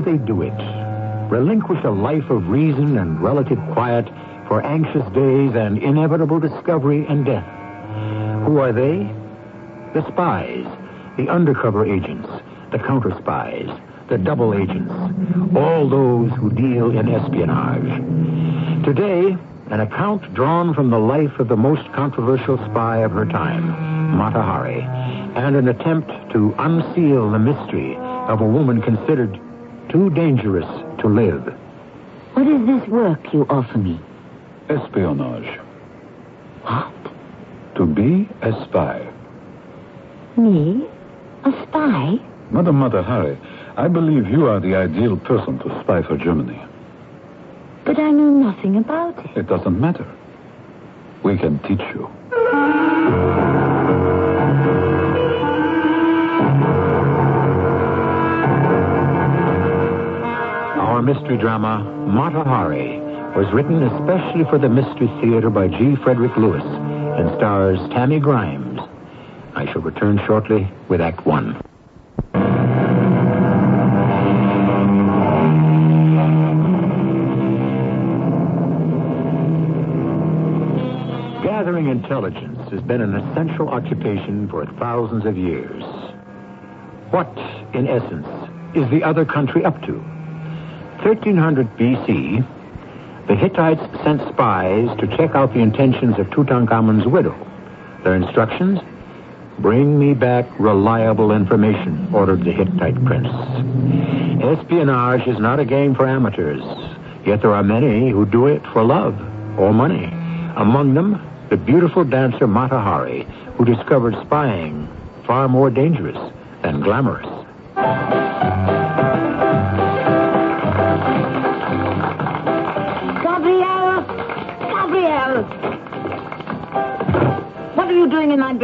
They do it? Relinquish a life of reason and relative quiet for anxious days and inevitable discovery and death. Who are they? The spies, the undercover agents, the counter spies, the double agents, all those who deal in espionage. Today, an account drawn from the life of the most controversial spy of her time, Mata Hari, and an attempt to unseal the mystery of a woman considered too dangerous to live. What is this work you offer me? Espionage. What? To be a spy. Me? A spy? Madam Matahari, I believe you are the ideal person to spy for Germany. But I know nothing about it. It doesn't matter. We can teach you. Mystery drama, Mata Hari, was written especially for the Mystery Theater by G. Frederick Lewis and stars Tammy Grimes. I shall return shortly with Act One. Gathering intelligence has been an essential occupation for thousands of years. What, in essence, is the other country up to? 1300 BC, the Hittites sent spies to check out the intentions of Tutankhamun's widow. Their instructions? Bring me back reliable information, ordered the Hittite prince. Espionage is not a game for amateurs, yet there are many who do it for love or money. Among them, the beautiful dancer Mata Hari, who discovered spying far more dangerous than glamorous.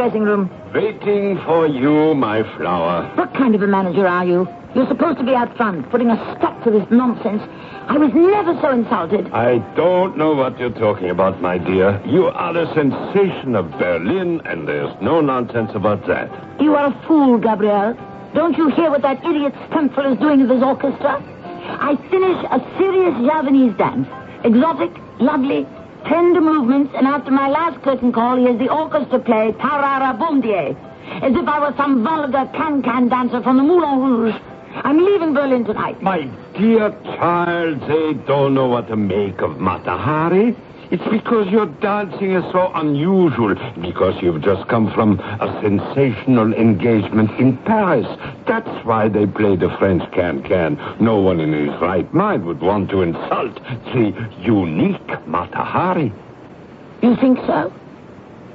Dressing room? Waiting for you, my flower. What kind of a manager are you? You're supposed to be out front, putting a stop to this nonsense. I was never so insulted. I don't know what you're talking about, my dear. You are the sensation of Berlin, and there's no nonsense about that. You are a fool, Gabrielle. Don't you hear what that idiot stuntful is doing with his orchestra? I finish a serious Javanese dance. Exotic, lovely, tender movements, and after my last curtain call, he has the orchestra play Ta-ra-ra Boom-de-ay, as if I were some vulgar can-can dancer from the Moulin Rouge. I'm leaving Berlin tonight. My dear child, they don't know what to make of Matahari. It's because your dancing is so unusual, because you've just come from a sensational engagement in Paris. That's why they play the French can-can. No one in his right mind would want to insult the unique Matahari. You think so?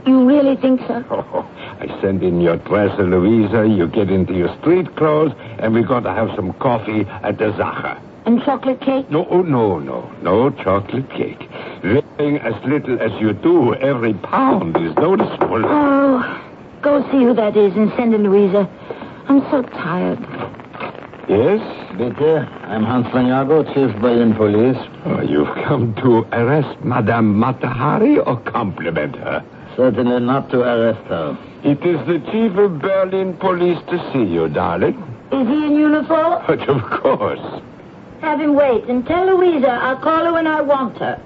You really think so? Oh, I send in your dress, Louisa. You get into your street clothes, and we're going to have some coffee at the Sacher. And chocolate cake? No, oh, no, no, no chocolate cake. Weighing as little as you do, every pound is noticeable. Oh, go see who that is and send in Louisa. I'm so tired. Yes? Bitte, I'm Hans von Jago, Chief Berlin Police. Oh, you've come to arrest Madame Matahari or compliment her? Certainly not to arrest her. It is the chief of Berlin police to see you, darling. Is he in uniform? But of course. Have him wait and tell Louisa I'll call her when I want her.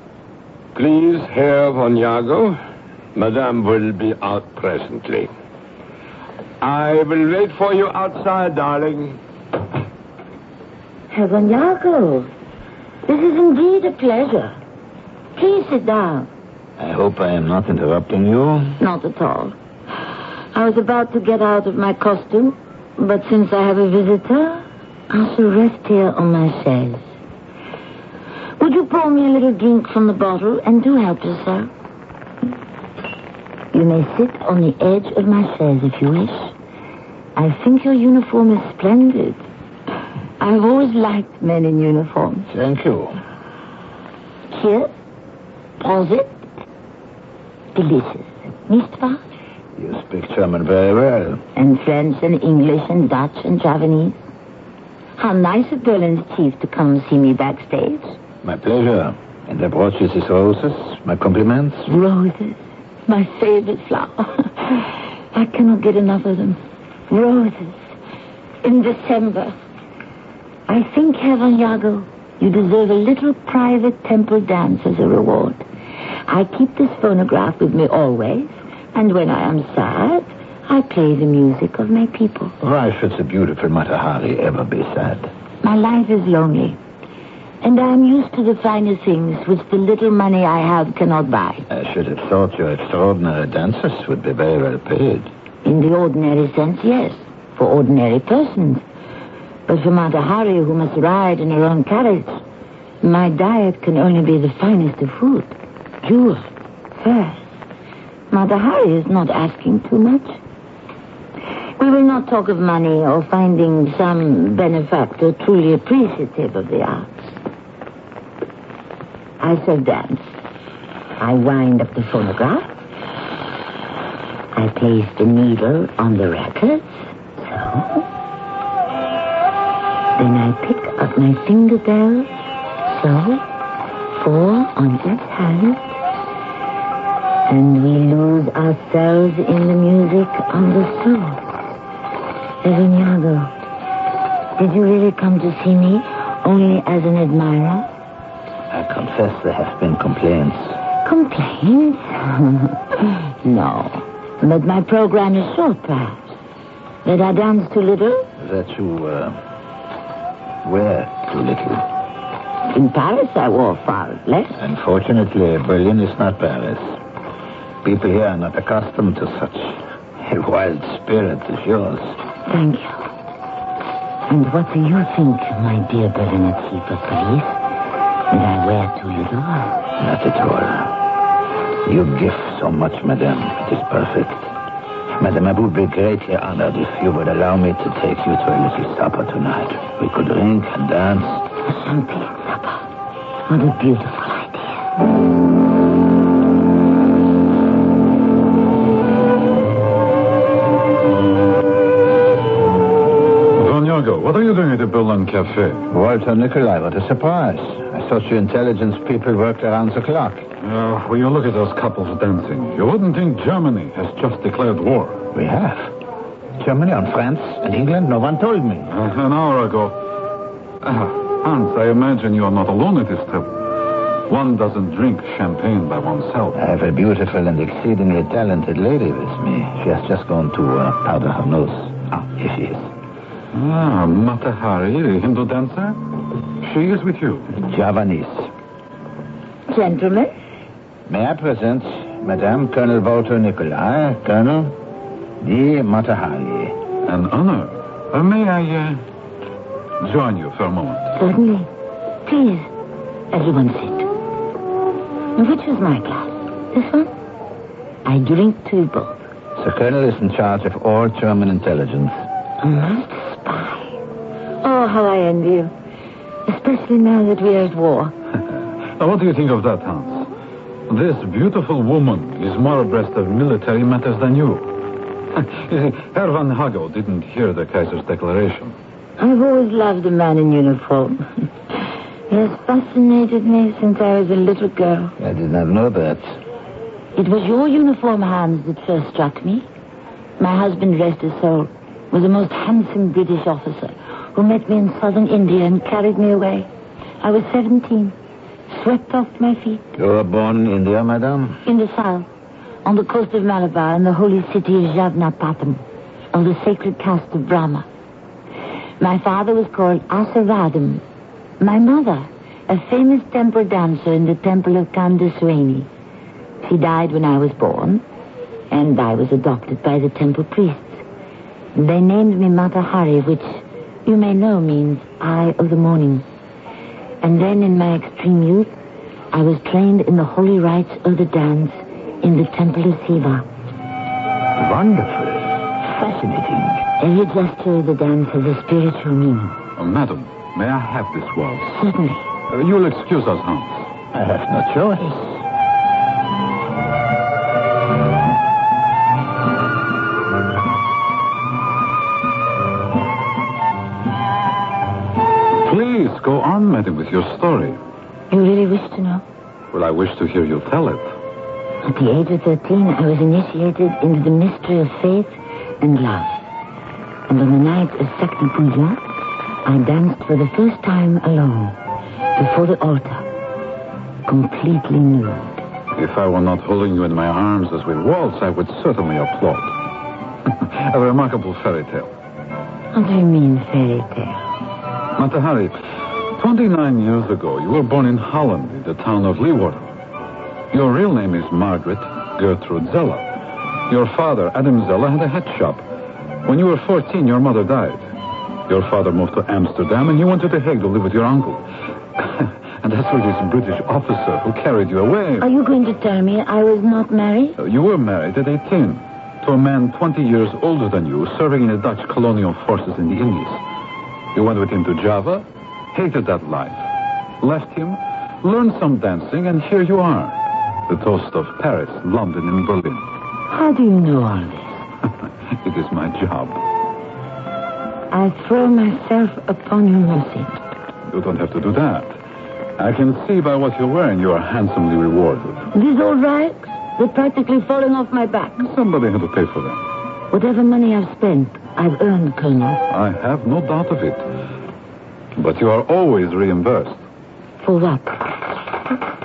Please, Herr von Jago. Madame will be out presently. I will wait for you outside, darling. Herr von Jago, this is indeed a pleasure. Please sit down. I hope I am not interrupting you. Not at all. I was about to get out of my costume, but since I have a visitor, I shall rest here on my chaise. Would you pour me a little drink from the bottle and do help yourself? You may sit on the edge of my chaise if you wish. I think your uniform is splendid. I've always liked men in uniforms. Thank you. Here, Prosit. Delicious. Nicht wahr? You speak German very well. And French and English and Dutch and Javanese. How nice of Berlin's chief to come see me backstage. My pleasure. And I brought you these roses. My compliments. Roses. My favorite flower. I cannot get enough of them. Roses. In December. I think, Herr Jago, you deserve a little private temple dance as a reward. I keep this phonograph with me always, and when I am sad, I play the music of my people. Why should the beautiful Matahari ever be sad? My life is lonely, and I am used to the finer things which the little money I have cannot buy. I should have thought your extraordinary dancers would be very well paid. In the ordinary sense, yes, for ordinary persons. But for Matahari, who must ride in her own carriage, my diet can only be the finest of food. Jewels, furs. Matahari is not asking too much. We will not talk of money or finding some benefactor truly appreciative of the arts. I shall dance. I wind up the phonograph. I place the needle on the record. So. Then I pick up my finger bell. So. Four on each hand. And we lose ourselves in the music on the soul. Yago, did you really come to see me only as an admirer? I confess there have been complaints. Complaints? no. But my program is short, perhaps. That I dance too little? That you, uh, wear too little. In Paris, I wore far less. Unfortunately, Berlin is not Paris. People here are not accustomed to such a wild spirit as yours. Thank you. And what do you think, my dear Berliner chief of police? That I wear too little? Not at all. You give so much, madame. It is perfect. Madame, I would be greatly honored if you would allow me to take you to a little supper tonight. We could drink and dance. A champagne supper. What a beautiful idea. What are you doing at the Berlin Cafe? Walter Nikolai, what a surprise. I thought you intelligence people worked around the clock. Uh, when you look at those couples dancing, you wouldn't think Germany has just declared war. We have. Germany on France and England? No one told me. Uh, an hour ago. Uh, Hans, I imagine you are not alone at this table. One doesn't drink champagne by oneself. I have a beautiful and exceedingly talented lady with me. She has just gone to uh, powder her nose. Ah, here she is. Ah, Matahari, the Hindu dancer? She is with you. Javanese. Gentlemen, May I present Madame Colonel Walter Nikolai, Colonel D. Matahari. An honor. Uh, may I uh, join you for a moment? certainly. Please, everyone sit. Which is my glass? This one? I drink to both. The Colonel is in charge of all German intelligence. A master spy. Oh, how I envy you. Especially now that we are at war. Now, what do you think of that, Hans? This beautiful woman is more abreast of military matters than you. You see, Herr Van Hago didn't hear the Kaiser's declaration. I've always loved a man in uniform. he has fascinated me since I was a little girl. I did not know that. It was your uniform, Hans, that first struck me. My husband, rest his soul, was a most handsome British officer who met me in southern India and carried me away. I was 17, swept off my feet You were born in India, madame? in the south, on the coast of Malabar in the holy city of Jaffnapatam, of the sacred caste of Brahma. My father was called Asavadam. My mother, a famous temple dancer in the temple of Kandaswami. She died when I was born, and I was adopted by the temple priests. They named me Matahari, which you may know means eye of the morning. And then in my extreme youth, I was trained in the holy rites of the dance in the temple of Siva. Wonderful. fascinating. Every gesture of the dance has a spiritual meaning. Oh, madam, may I have this waltz? Certainly. Uh, you'll excuse us, Hans. I have no choice. Go on, madam, with your story. You really wish to know? Well, I wish to hear you tell it. At the age of 13, I was initiated into the mystery of faith and love. And on the night of Sacre Puja, I danced for the first time alone, before the altar, completely nude. If I were not holding you in my arms as we waltz, I would certainly applaud. A remarkable fairy tale. What do you mean, fairy tale? Matahari, 29 years ago, you were born in Holland, in the town of Leeuwarden. Your real name is Margaret Gertrude Zelle. Your father, Adam Zelle, had a hat shop. When you were 14, your mother died. Your father moved to Amsterdam, and you went to The Hague to live with your uncle. and that's where this British officer who carried you away. Are you going to tell me I was not married? You were married at 18 to a man 20 years older than you, serving in the Dutch colonial forces in the Indies. You went with him to Java, hated that life, left him, learned some dancing, and here you are. The toast of Paris, London, and Berlin. How do you know all this? it is my job. I throw myself upon your mercy. You don't have to do that. I can see by what you're wearing you are handsomely rewarded. These old rags, they're practically falling off my back. Somebody had to pay for them. Whatever money I've spent, I've earned, Colonel. I have no doubt of it. But you are always reimbursed. For what?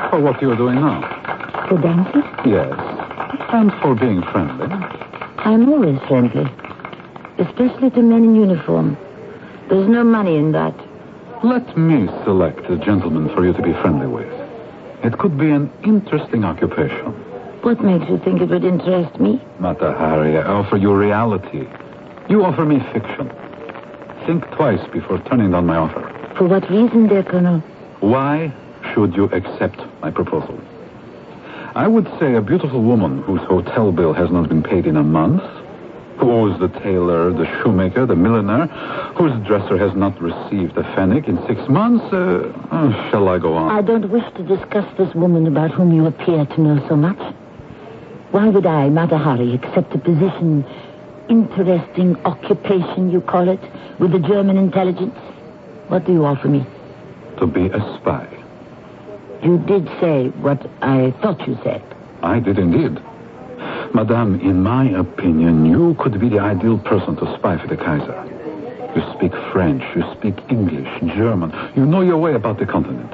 For what you're doing now. For dancing? Yes. And for being friendly. I'm always friendly. Especially to men in uniform. There's no money in that. Let me select a gentleman for you to be friendly with. It could be an interesting occupation. What makes you think it would interest me? Matahari, I offer you reality. You offer me fiction. Think twice before turning down my offer. For what reason, dear Colonel? Why should you accept my proposal? I would say a beautiful woman whose hotel bill has not been paid in a month, who owes the tailor, the shoemaker, the milliner, whose dresser has not received a pfennig in six months. Uh, uh, shall I go on? I don't wish to discuss this woman about whom you appear to know so much. Why would I, Matahari, accept a position, interesting occupation, you call it, with the German intelligence? What do you offer me? To be a spy. You did say what I thought you said. I did indeed. Madame, in my opinion, you could be the ideal person to spy for the Kaiser. You speak French, you speak English, German. You know your way about the continent.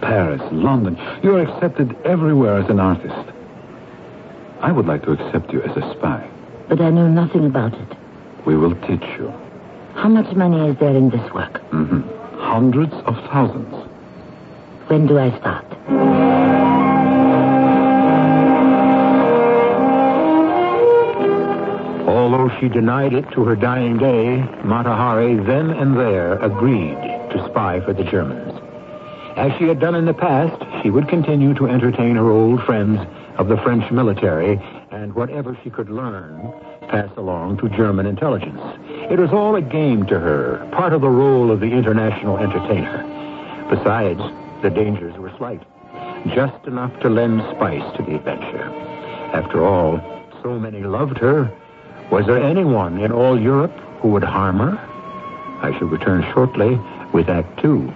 Paris, London. You are accepted everywhere as an artist. I would like to accept you as a spy. But I know nothing about it. We will teach you. How much money is there in this work? hmm Hundreds of thousands. When do I start? Although she denied it to her dying day, Matahari then and there agreed to spy for the Germans. As she had done in the past, she would continue to entertain her old friends of the French military and whatever she could learn pass along to German intelligence. It was all a game to her, part of the role of the international entertainer. Besides, the dangers were slight, just enough to lend spice to the adventure. After all, so many loved her. Was there anyone in all Europe who would harm her? I shall return shortly with Act Two.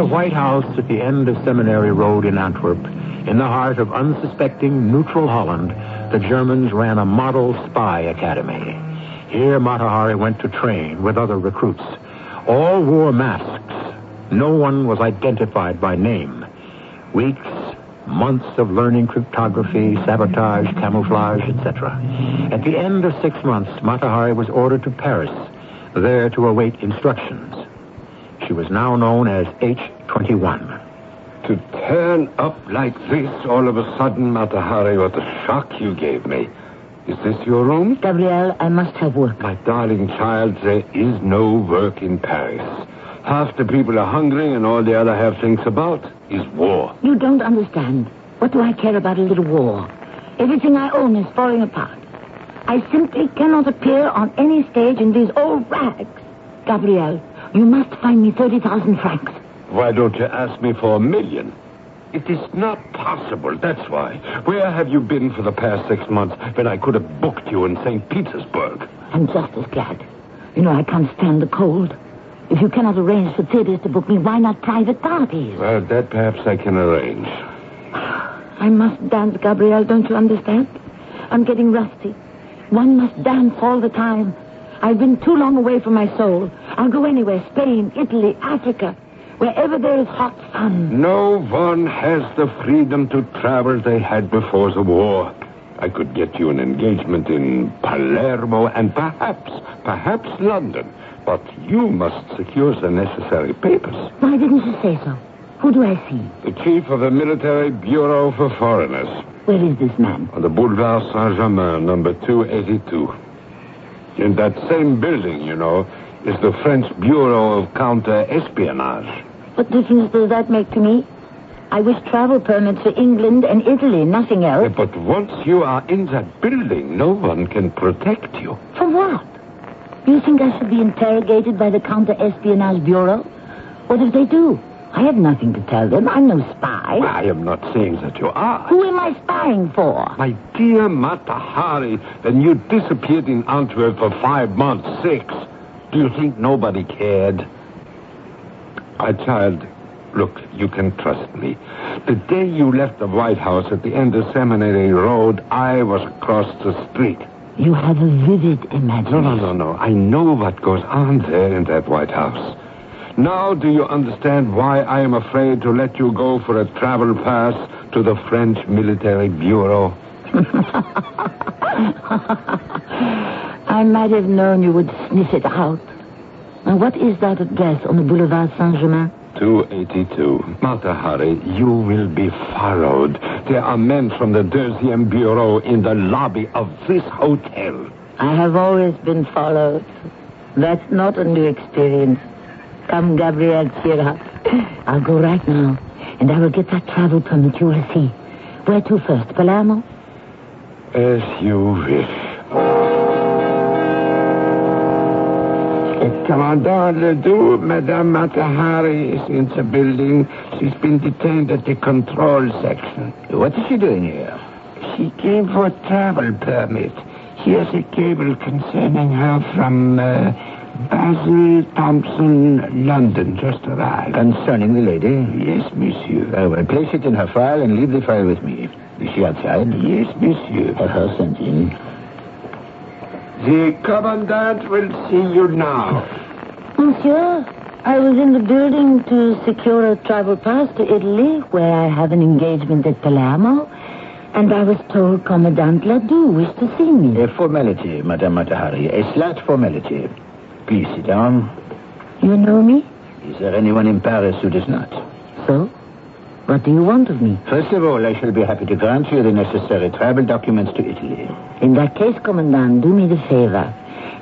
The White House at the end of Seminary Road in Antwerp, in the heart of unsuspecting neutral Holland, the Germans ran a model spy academy. Here, Matahari went to train with other recruits. All wore masks. No one was identified by name. Weeks, months of learning cryptography, sabotage, camouflage, etc. At the end of six months, Matahari was ordered to Paris, there to await instructions. She was now known as H-21. To turn up like this all of a sudden, Matahari, what a shock you gave me. Is this your room? Gabrielle, I must have work. My darling child, there is no work in Paris. Half the people are hungry and all the other half thinks about. is war. You don't understand. What do I care about a little war? Everything I own is falling apart. I simply cannot appear on any stage in these old rags. Gabriel, you must find me 30,000 francs. Why don't you ask me for a million? It is not possible, that's why. Where have you been for the past six months when I could have booked you in St. Petersburg? I'm just as glad. You know, I can't stand the cold. If you cannot arrange for theaters to book me, why not private parties? Well, that perhaps I can arrange. I must dance, Gabriel, don't you understand? I'm getting rusty. One must dance all the time. I've been too long away from my soul. I'll go anywhere Spain, Italy, Africa, wherever there is hot sun. No one has the freedom to travel they had before the war. I could get you an engagement in Palermo and perhaps, perhaps London. But you must secure the necessary papers. Why didn't you say so? Who do I see? The chief of the Military Bureau for Foreigners Where is this man? on the Boulevard Saint-Germain, number 282. In that same building, you know, is the French Bureau of Counter-Espionage. What difference does that make to me? I wish travel permits for England and Italy, nothing else. But once you are in that building, no one can protect you. For what? Do you think I should be interrogated by the Counter-Espionage Bureau? What if they do? I have nothing to tell them. I'm no spy. I am not saying that you are. Who am I spying for? My dear Matahari, when you disappeared in Antwerp for five months, six, do you think nobody cared? My child, look, you can trust me. The day you left the White House at the end of Seminary Road, I was across the street. You have a vivid imagination. No, no, no, no. I know what goes on there in that White House. Now do you understand why I am afraid to let you go for a travel pass to the French Military Bureau? I might have known you would sniff it out. And what is that address on the Boulevard Saint-Germain? 282. Matahari, you will be followed. There are men from the Deuxième Bureau in the lobby of this hotel. I have always been followed. That's not a new experience. Come, Gabriel, cheer up. I'll go right now, and I will get that travel permit you will see. Where to first, Palermo? As you wish. Commandant Ladoux, Madame Matahari is in the building. She's been detained at the control section. What is she doing here? She came for a travel permit. Here's a cable concerning her from uh, Basil Thomson, London, just arrived. Concerning the lady? Yes, monsieur. Very well. Place it in her file and leave the file with me. Is she outside? Yes, monsieur. Have her sent in. The commandant will see you now. Monsieur, I was in the building to secure a travel pass to Italy, where I have an engagement at Palermo, and I was told Commandant Ladoux wished to see me. A formality, Madame Matahari. A slight formality. Please sit down. You know me? Is there anyone in Paris who does not? So? What do you want of me? First of all, I shall be happy to grant you the necessary travel documents to Italy. In that case, Commandant, do me the favor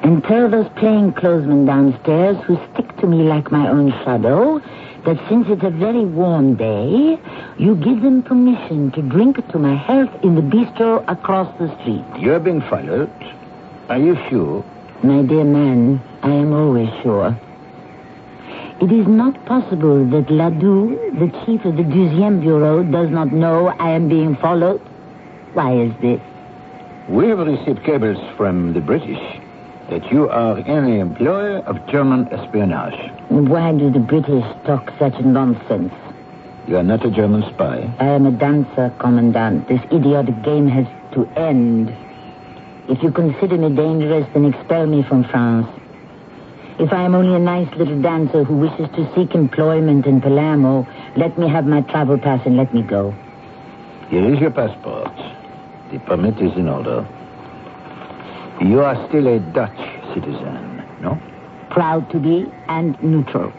and tell those plainclothesmen downstairs who stick to me like my own shadow that since it's a very warm day, you give them permission to drink to my health in the bistro across the street. You're being followed. Are you sure? My dear man, I am always sure. It is not possible that Ladoux, the chief of the Deuxième Bureau, does not know I am being followed. Why is this? We have received cables from the British that you are in the employ of German espionage. Why do the British talk such nonsense? You are not a German spy. I am a dancer, Commandant. This idiotic game has to end. If you consider me dangerous, then expel me from France. If I am only a nice little dancer who wishes to seek employment in Palermo, let me have my travel pass and let me go. Here is your passport. The permit is in order. You are still a Dutch citizen, no? Proud to be and neutral.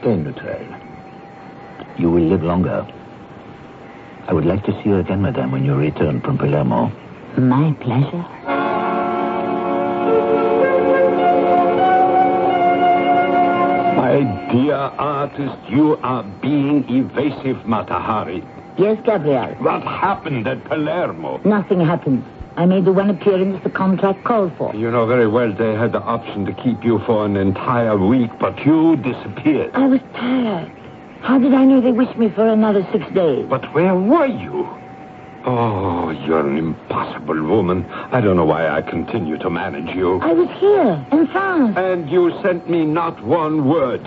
Stay neutral. You will live longer. I would like to see you again, madame, when you return from Palermo. My pleasure. My dear artist, you are being evasive, Matahari. Yes, Gabriel. What happened at Palermo? Nothing happened. I made the one appearance the contract called for. You know very well they had the option to keep you for an entire week, but you disappeared. I was tired. How did I know they wished me for another six days? But where were you? Oh, you're an impossible woman. I don't know why I continue to manage you. I was here, in France. And you sent me not one word.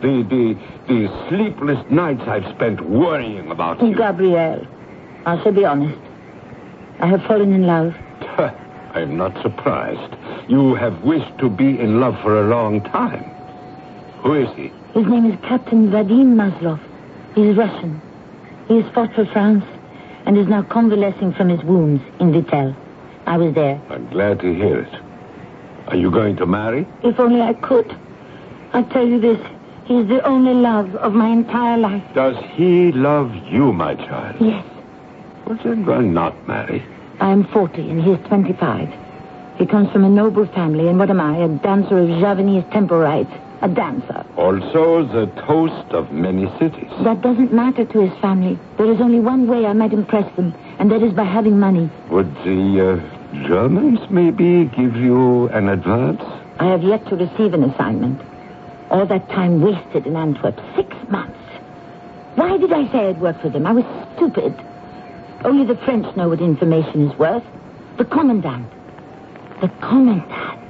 The, the, the sleepless nights I've spent worrying about you. Gabriel, I shall be honest. I have fallen in love. I'm not surprised. You have wished to be in love for a long time. Who is he? His name is Captain Vadim Maslov. He's Russian. He has fought for France and is now convalescing from his wounds in Vittel. I was there. I'm glad to hear it. Are you going to marry? If only I could. I tell you this, he's the only love of my entire life. Does he love you, my child? Yes. Well, then why not marry? I am 40 and he is 25. He comes from a noble family, and what am I? A dancer of Javanese temple rites. A dancer. Also the toast of many cities. That doesn't matter to his family. There is only one way I might impress them, and that is by having money. Would the uh, Germans maybe give you an advance? I have yet to receive an assignment. All that time wasted in Antwerp. Six months. Why did I say I'd work for them? I was stupid. Only the French know what information is worth. The commandant. The commandant.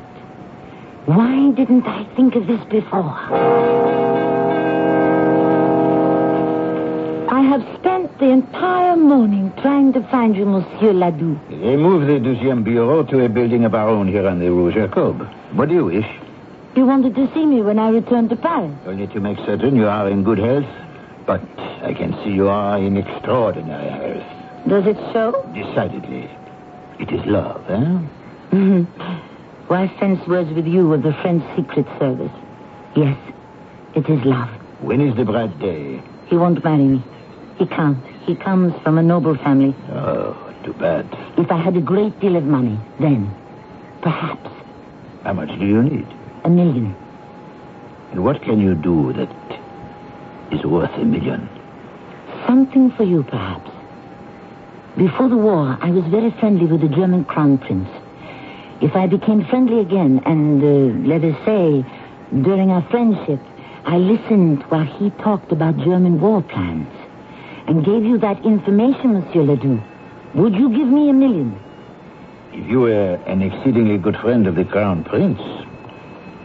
Why didn't I think of this before? I have spent the entire morning trying to find you, Monsieur Ladoux. They moved the deuxième bureau to a building of our own here on the Rue Jacob. What do you wish? You wanted to see me when I returned to Paris. Only to make certain you are in good health. But I can see you are in extraordinary health. Does it show? Decidedly. It is love, eh? Mm-hmm. Why fence words with you of the French Secret Service? Yes, it is love. When is the bride's day? He won't marry me. He can't. He comes from a noble family. Oh, too bad. If I had a great deal of money, then, perhaps. How much do you need? A million. And what can you do that is worth a million? Something for you, perhaps. Before the war, I was very friendly with the German crown prince. If I became friendly again, and uh, let us say, during our friendship, I listened while he talked about German war plans and gave you that information, Monsieur Ladoux, would you give me a million? If you were an exceedingly good friend of the Crown Prince,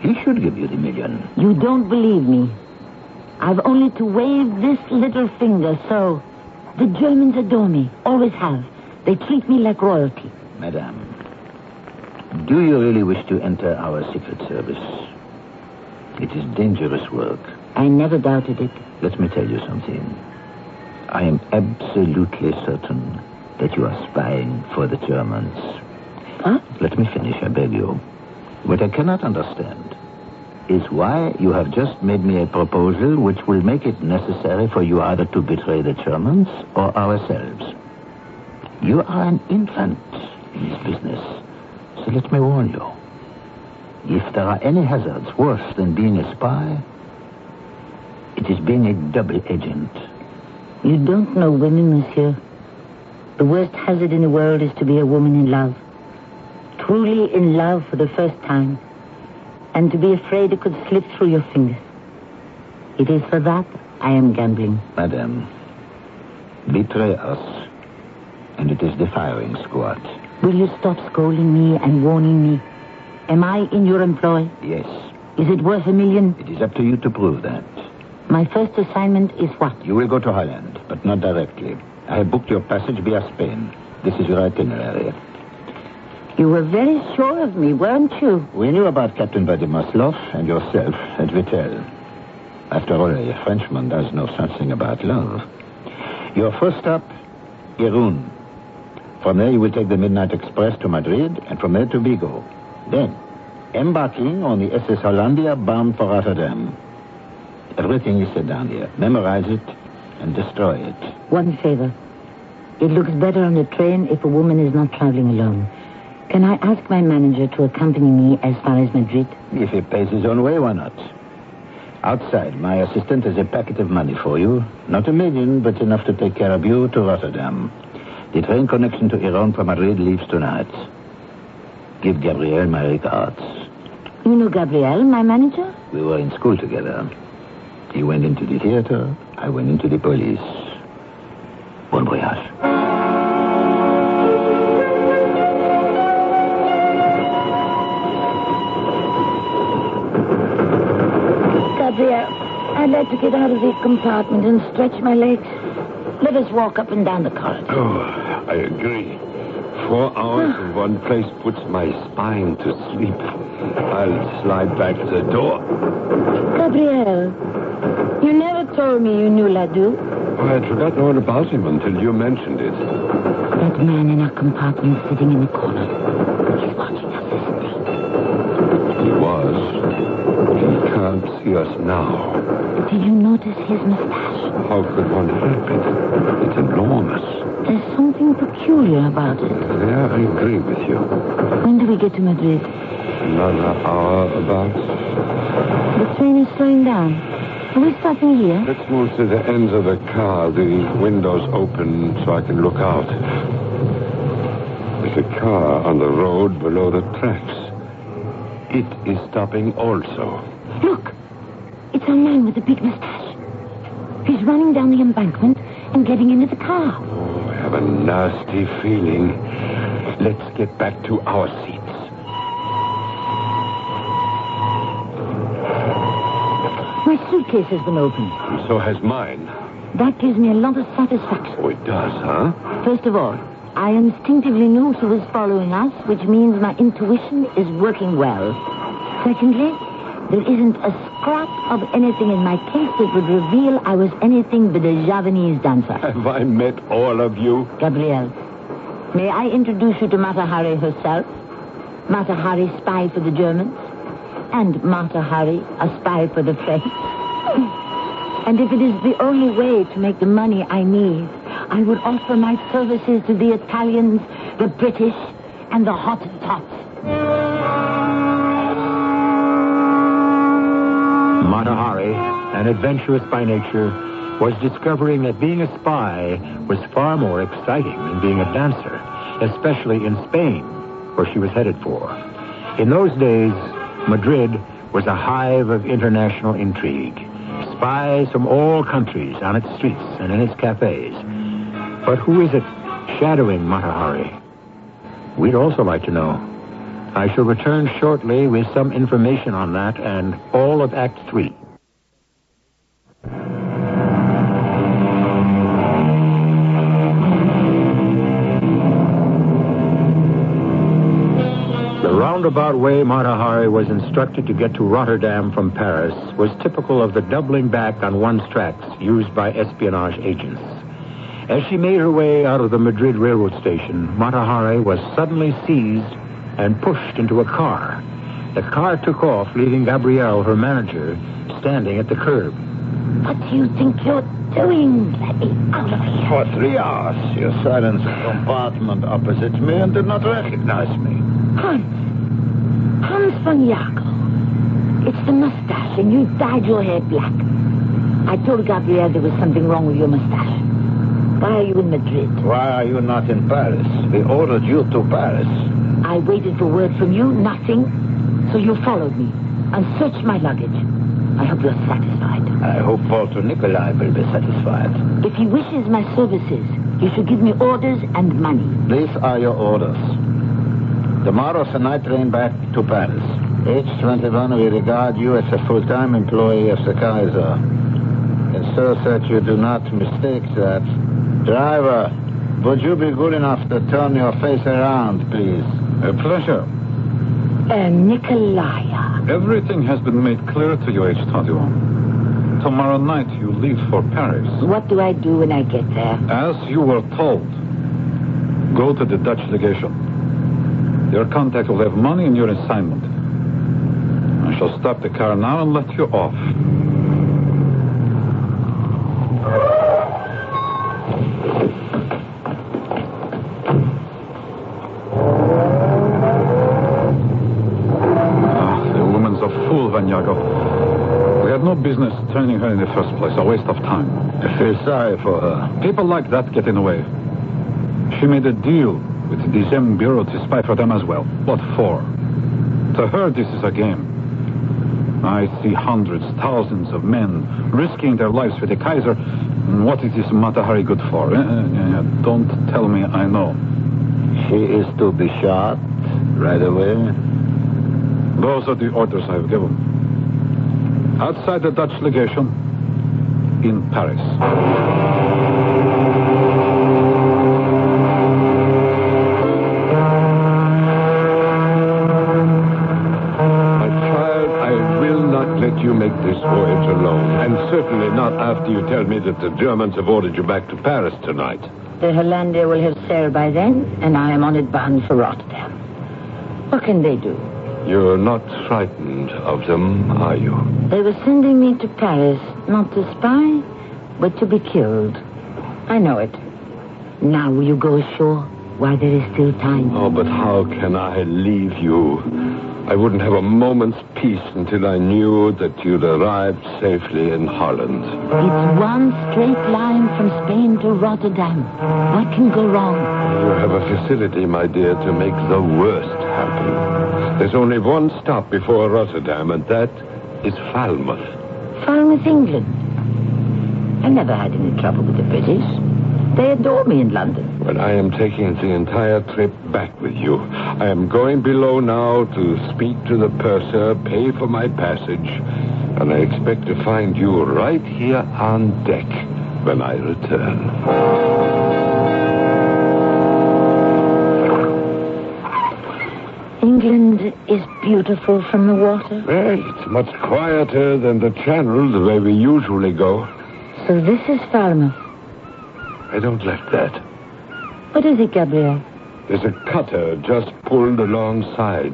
he should give you the million. You don't believe me. I've only to wave this little finger, so the Germans adore me, always have. They treat me like royalty. Madame, do you really wish to enter our secret service? It is dangerous work. I never doubted it. Let me tell you something. I am absolutely certain that you are spying for the Germans. Huh? Let me finish, I beg you. What I cannot understand is why you have just made me a proposal which will make it necessary for you either to betray the Germans or ourselves. You are an infant in this business. Let me warn you. If there are any hazards worse than being a spy, it is being a double agent. You don't know women, monsieur. The worst hazard in the world is to be a woman in love. Truly in love for the first time. And to be afraid it could slip through your fingers. It is for that I am gambling. Madame, betray us, and it is the firing squad. Will you stop scolding me and warning me? Am I in your employ? Yes. Is it worth a million? It is up to you to prove that. My first assignment is what? You will go to Holland, but not directly. I have booked your passage via Spain. This is your itinerary. You were very sure of me, weren't you? We knew about Captain Vadim Maslov and yourself at Vittel. After all, a Frenchman does know something about love. Your first stop, Irun. From there, you will take the Midnight Express to Madrid, and from there to Vigo. Then, embarking on the SS Hollandia bound for Rotterdam. Everything is said down here. Memorize it and destroy it. One favor. It looks better on the train if a woman is not traveling alone. Can I ask my manager to accompany me as far as Madrid? If he pays his own way, why not? Outside, my assistant has a packet of money for you. Not a million, but enough to take care of you to Rotterdam. The train connection to Irun from Madrid leaves tonight. Give Gabriel my regards. You know Gabriel, my manager? We were in school together. He went into the theater, I went into the police. Bon voyage. Gabriel, I'd like to get out of the compartment and stretch my legs. Let us walk up and down the corridor. Oh, I agree. Four hours in one place puts my spine to sleep. I'll slide back to the door. Gabriel, you never told me you knew Ladoux. Oh, I'd forgotten all about him until you mentioned it. That man in our compartment sitting in the corner. Can't see us now. Did you notice his mustache? How could one help it? It's enormous. There's something peculiar about it. Yeah, I agree with you. When do we get to Madrid? Another hour about. The train is slowing down. Are we stopping here? Let's move to the ends of the car. The windows open so I can look out. There's a car on the road below the tracks. It is stopping also. Look! It's a man with a big mustache. He's running down the embankment and getting into the car. Oh, I have a nasty feeling. Let's get back to our seats. My suitcase has been opened. And so has mine. That gives me a lot of satisfaction. Oh, it does, huh? First of all, I instinctively knew he was following us, which means my intuition is working well. Secondly, there isn't a scrap of anything in my case that would reveal I was anything but a Javanese dancer. Have I met all of you? Gabrielle, may I introduce you to Mata Hari herself? Mata Hari, spy for the Germans, and Mata Hari, a spy for the French. And if it is the only way to make the money I need, I would offer my services to the Italians, the British, and the Hottentots. and adventurous by nature, was discovering that being a spy was far more exciting than being a dancer, especially in Spain, where she was headed for. In those days, Madrid was a hive of international intrigue. Spies from all countries on its streets and in its cafes. But who is it shadowing Matahari? We'd also like to know. I shall return shortly with some information on that and all of Act 3. Roundabout way Matahari was instructed to get to Rotterdam from Paris was typical of the doubling back on one's tracks used by espionage agents. As she made her way out of the Madrid railroad station, Matahari was suddenly seized and pushed into a car. The car took off, leaving Gabrielle, her manager, standing at the curb. What do you think you're doing? Let me out of here. For three hours, you silenced the compartment opposite me and did not recognize me. Hans. Hans von Jago. It's the mustache, and you dyed your hair black. I told Gabrielle there was something wrong with your mustache. Why are you in Madrid? Why are you not in Paris? We ordered you to Paris. I waited for word from you, nothing. So you followed me and searched my luggage. I hope you're satisfied. I hope Walter Nikolai will be satisfied. If he wishes my services, you should give me orders and money. These are your orders. Tomorrow's a night train back to Paris. H21 we regard you as a full-time employee of the Kaiser. And so that you do not mistake that. Driver, would you be good enough to turn your face around, please? A pleasure. Uh, Nikolaya. Everything has been made clear to you, H21. Tomorrow night you leave for Paris. What do I do when I get there? As you were told, go to the Dutch legation. Your contact will have money in your assignment. I shall stop the car now and let you off. Ah, the woman's a fool, Vanyago. We had no business turning her in the first place. A waste of time. I feel sorry for her. People like that get in the way. She made a deal with the Gem Bureau to spy for them as well. What for? To her, this is a game. I see hundreds, thousands of men risking their lives for the Kaiser. What is this Matahari good for? Uh, uh, don't tell me I know. She is to be shot right away. Those are the orders I've given. Outside the Dutch legation in Paris. This voyage alone. And certainly not after you tell me that the Germans have ordered you back to Paris tonight. The Hollandia will have sailed by then, and I am on it bound for Rotterdam. What can they do? You're not frightened of them, are you? They were sending me to Paris, not to spy, but to be killed. I know it. Now will you go ashore while there is still time? Oh, but how can I leave you? I wouldn't have a moment's peace until I knew that you'd arrived safely in Holland. It's one straight line from Spain to Rotterdam. What can go wrong? You have a facility, my dear, to make the worst happen. There's only one stop before Rotterdam, and that is Falmouth. Falmouth, England. I never had any trouble with the British. They adore me in London. But I am taking the entire trip back with you. I am going below now to speak to the purser, pay for my passage, and I expect to find you right here on deck when I return. England is beautiful from the water. Well, it's much quieter than the channel, the way we usually go. So this is Falmouth. I don't like that. What is it, Gabriel? There's a cutter just pulled alongside.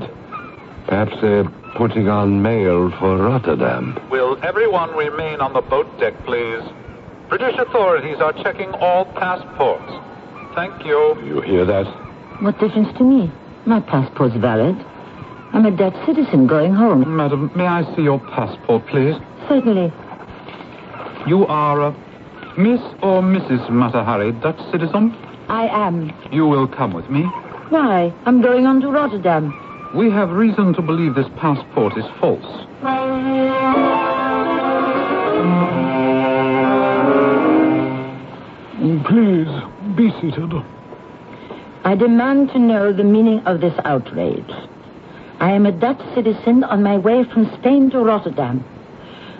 Perhaps they're putting on mail for Rotterdam. Will everyone remain on the boat deck, please? British authorities are checking all passports. Thank you. You hear that? What difference to me? My passport's valid. I'm a Dutch citizen going home. Madam, may I see your passport, please? Certainly. You are uh, Miss or Mrs. Matahari, Dutch citizen? I am. You will come with me. Why? I'm going on to Rotterdam. We have reason to believe this passport is false. Mm, please, be seated. I demand to know the meaning of this outrage. I am a Dutch citizen on my way from Spain to Rotterdam.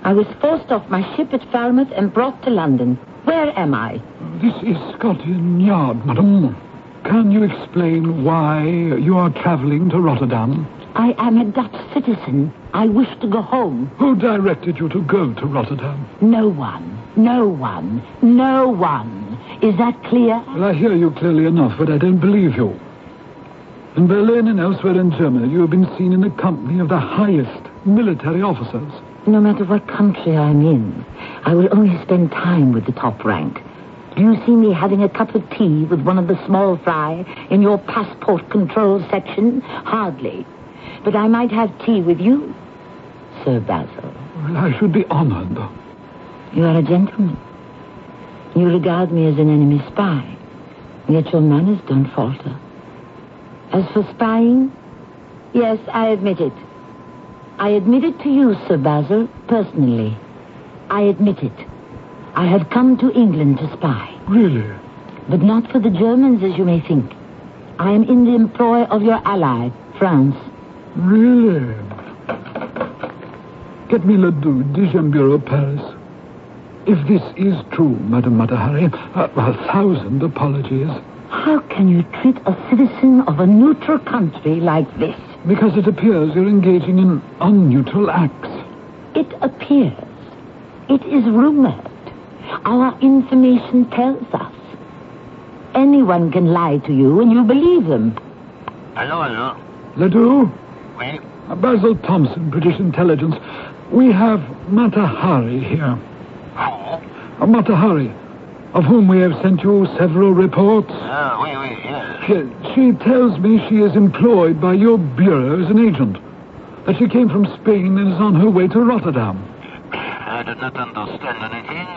I was forced off my ship at Falmouth and brought to London. Where am I? This is Scotland Yard, madam. Can you explain why you are traveling to Rotterdam? I am a Dutch citizen. I wish to go home. Who directed you to go to Rotterdam? No one. No one. No one. Is that clear? Well, I hear you clearly enough, but I don't believe you. In Berlin and elsewhere in Germany, you have been seen in the company of the highest military officers. No matter what country I'm in, I will only spend time with the top rank. Do you see me having a cup of tea with one of the small fry in your passport control section? Hardly. But I might have tea with you, Sir Basil. Well, I should be honored. You are a gentleman. You regard me as an enemy spy, yet your manners don't falter. As for spying, yes, I admit it. I admit it to you, Sir Basil, personally. I admit it. I have come to England to spy, Really? but not for the Germans as you may think. I am in the employ of your ally, France. Really? Get me Le Ladoux, Deuxième Bureau, Paris. If this is true, Madame Matahari, a, a thousand apologies. How can you treat a citizen of a neutral country like this? Because it appears you're engaging in unneutral acts. It appears. It is rumored. Our information tells us. Anyone can lie to you and you believe them. Hello, hello. Ladoux? Oui. Uh, Basil Thomson, British intelligence. We have Matahari here. Uh, Matahari, of whom we have sent you several reports. Ah, oui, oui, yes. She, she tells me she is employed by your bureau as an agent. That she came from Spain and is on her way to Rotterdam. I do not understand anything.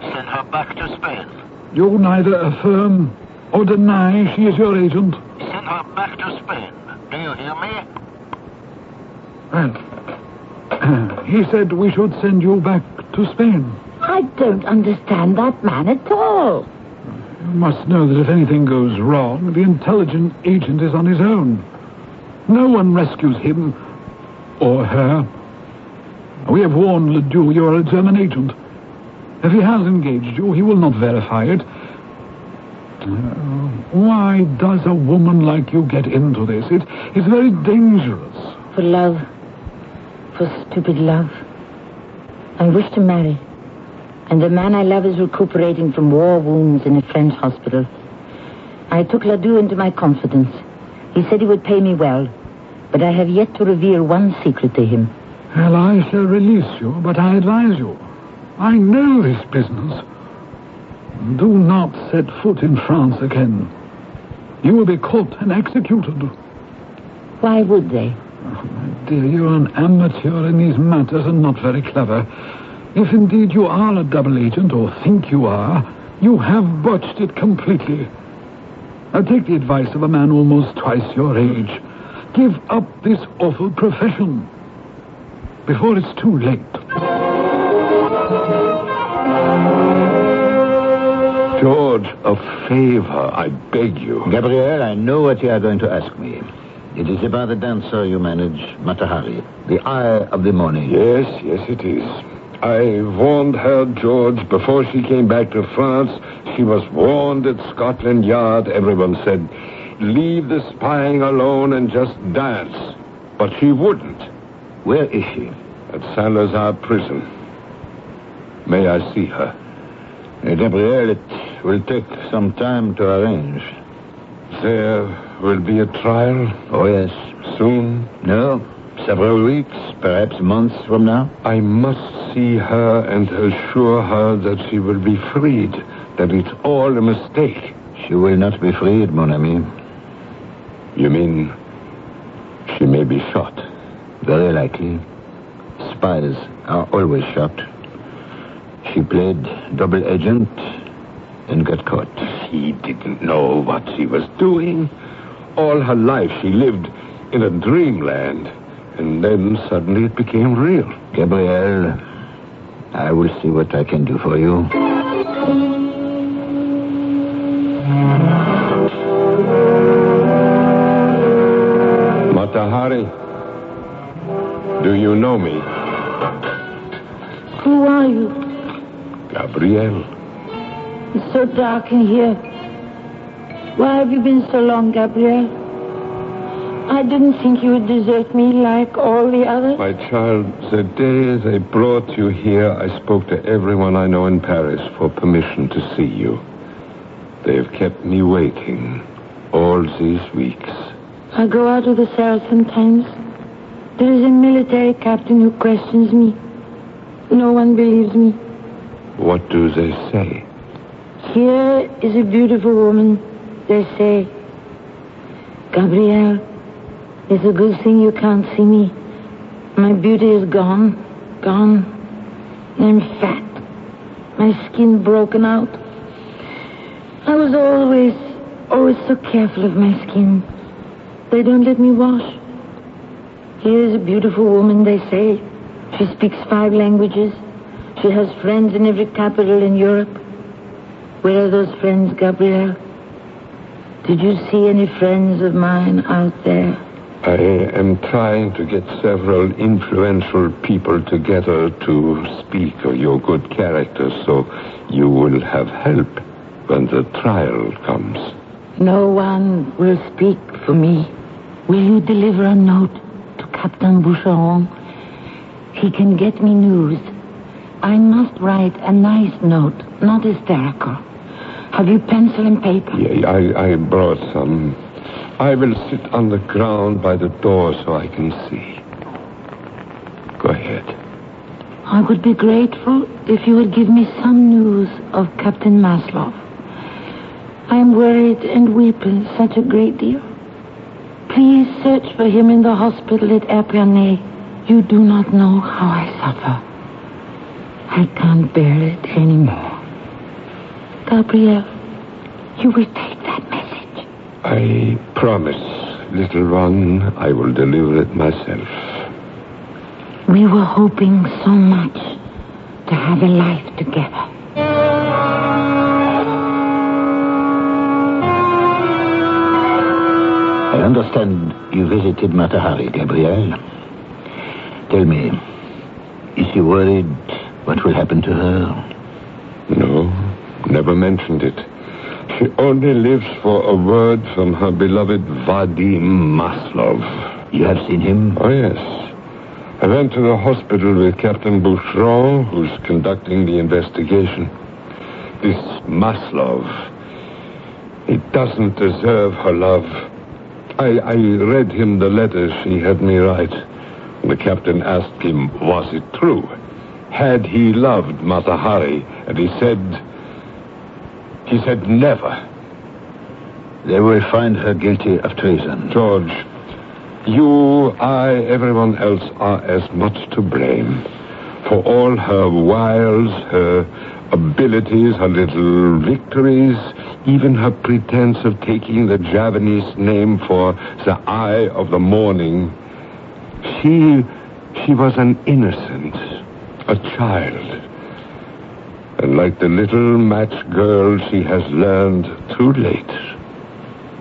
Send her back to Spain. You neither affirm or deny she is your agent. Send her back to Spain. Do you hear me? Well, he said we should send you back to Spain. I don't understand that man at all. You must know that if anything goes wrong, the intelligent agent is on his own. No one rescues him or her. We have warned Ladoux you are a German agent. If he has engaged you, he will not verify it. Uh, why does a woman like you get into this? It, it's very dangerous. For love. For stupid love. I wish to marry. And the man I love is recuperating from war wounds in a French hospital. I took Ladoux into my confidence. He said he would pay me well. But I have yet to reveal one secret to him. Well, I shall release you, but I advise you. I know this business. Do not set foot in France again. You will be caught and executed. Why would they? Oh, my dear, you're an amateur in these matters and not very clever. If indeed you are a double agent, or think you are, you have botched it completely. Now take the advice of a man almost twice your age. Give up this awful profession before it's too late. George, a favor, I beg you. Gabriel, I know what you are going to ask me. It is about the dancer you manage, Matahari, the eye of the morning. Yes, yes, it is. I warned her, George, before she came back to France. She was warned at Scotland Yard. Everyone said, leave the spying alone and just dance. But she wouldn't. Where is she? At Saint Lazare prison. May I see her? Uh, Gabriel, it will take some time to arrange. There will be a trial Oh, yes. soon. No, several weeks, perhaps months from now. I must see her and assure her that she will be freed, that it's all a mistake. She will not be freed, mon ami. You mean she may be shot? Very likely. Spies are always shot. She played double agent and got caught. She didn't know what she was doing. All her life she lived in a dreamland. And then suddenly it became real. Gabriel, I will see what I can do for you. Matahari, do you know me? Who are you? Gabriel. It's so dark in here. Why have you been so long, Gabriel? I didn't think you would desert me like all the others. My child, the day they brought you here, I spoke to everyone I know in Paris for permission to see you. They have kept me waiting all these weeks. I go out of the cell sometimes. There is a military captain who questions me. No one believes me. What do they say? Here is a beautiful woman, they say. Gabriel, it's a good thing you can't see me. My beauty is gone, gone. I'm fat. My skin broken out. I was always, always so careful of my skin. They don't let me wash. Here is a beautiful woman, they say. She speaks five languages. She has friends in every capital in Europe. Where are those friends, Gabriel? Did you see any friends of mine out there? I am trying to get several influential people together to speak of your good character so you will have help when the trial comes. No one will speak for me. Will you deliver a note to Captain Boucheron? He can get me news. I must write a nice note, not hysterical. Have you pencil and paper? Yeah, I, I brought some. I will sit on the ground by the door so I can see. Go ahead. I would be grateful if you would give me some news of Captain Maslov. I am worried and weeping such a great deal. Please search for him in the hospital at Epernay. You do not know how I suffer. I can't bear it anymore. Gabriel, you will take that. I promise, little one, I will deliver it myself. We were hoping so much to have a life together. I understand you visited Matahari, Gabriel. Tell me, is she worried what will happen to her? No, never mentioned it. She only lives for a word from her beloved Vadim Maslov. You have seen him? Oh, yes. I went to the hospital with Captain Boucheron, who's conducting the investigation. This Maslov, he doesn't deserve her love. I, I read him the letter she had me write. The captain asked him, was it true? Had he loved Matahari? And he said, he said never. They will find her guilty of treason. George, you, I, everyone else are as much to blame for all her wiles, her abilities, her little victories, even her pretense of taking the Javanese name for the eye of the morning. She, she was an innocent, a child. And like the little match girl, she has learned too late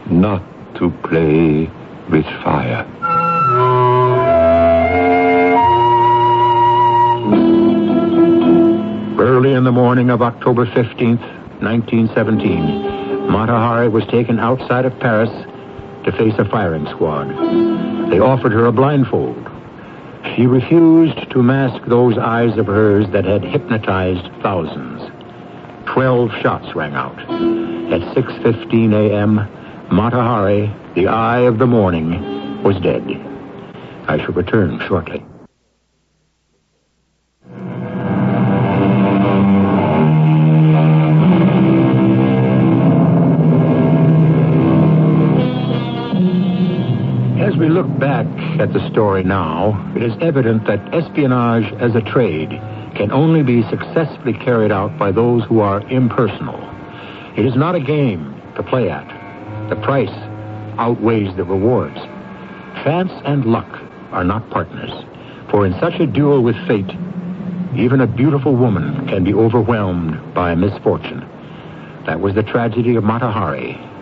not to play with fire. Early in the morning of October 15th, 1917, Matahari was taken outside of Paris to face a firing squad. They offered her a blindfold. She refused to mask those eyes of hers that had hypnotized thousands. Twelve shots rang out. At 6.15 a.m., Matahari, the eye of the morning, was dead. I shall return shortly. We look back at the story now, it is evident that espionage as a trade can only be successfully carried out by those who are impersonal. It is not a game to play at. The price outweighs the rewards. Chance and luck are not partners, for in such a duel with fate, even a beautiful woman can be overwhelmed by misfortune. That was the tragedy of Matahari.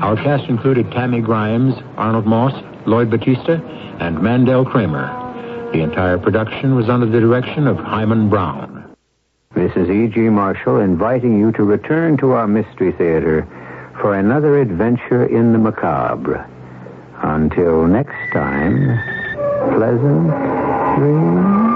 Our cast included Tammy Grimes, Arnold Moss, Lloyd Battista, and Mandel Kramer. The entire production was under the direction of Himan Brown. This is E.G. Marshall inviting you to return to our Mystery Theater for another adventure in the macabre. Until next time, pleasant dreams.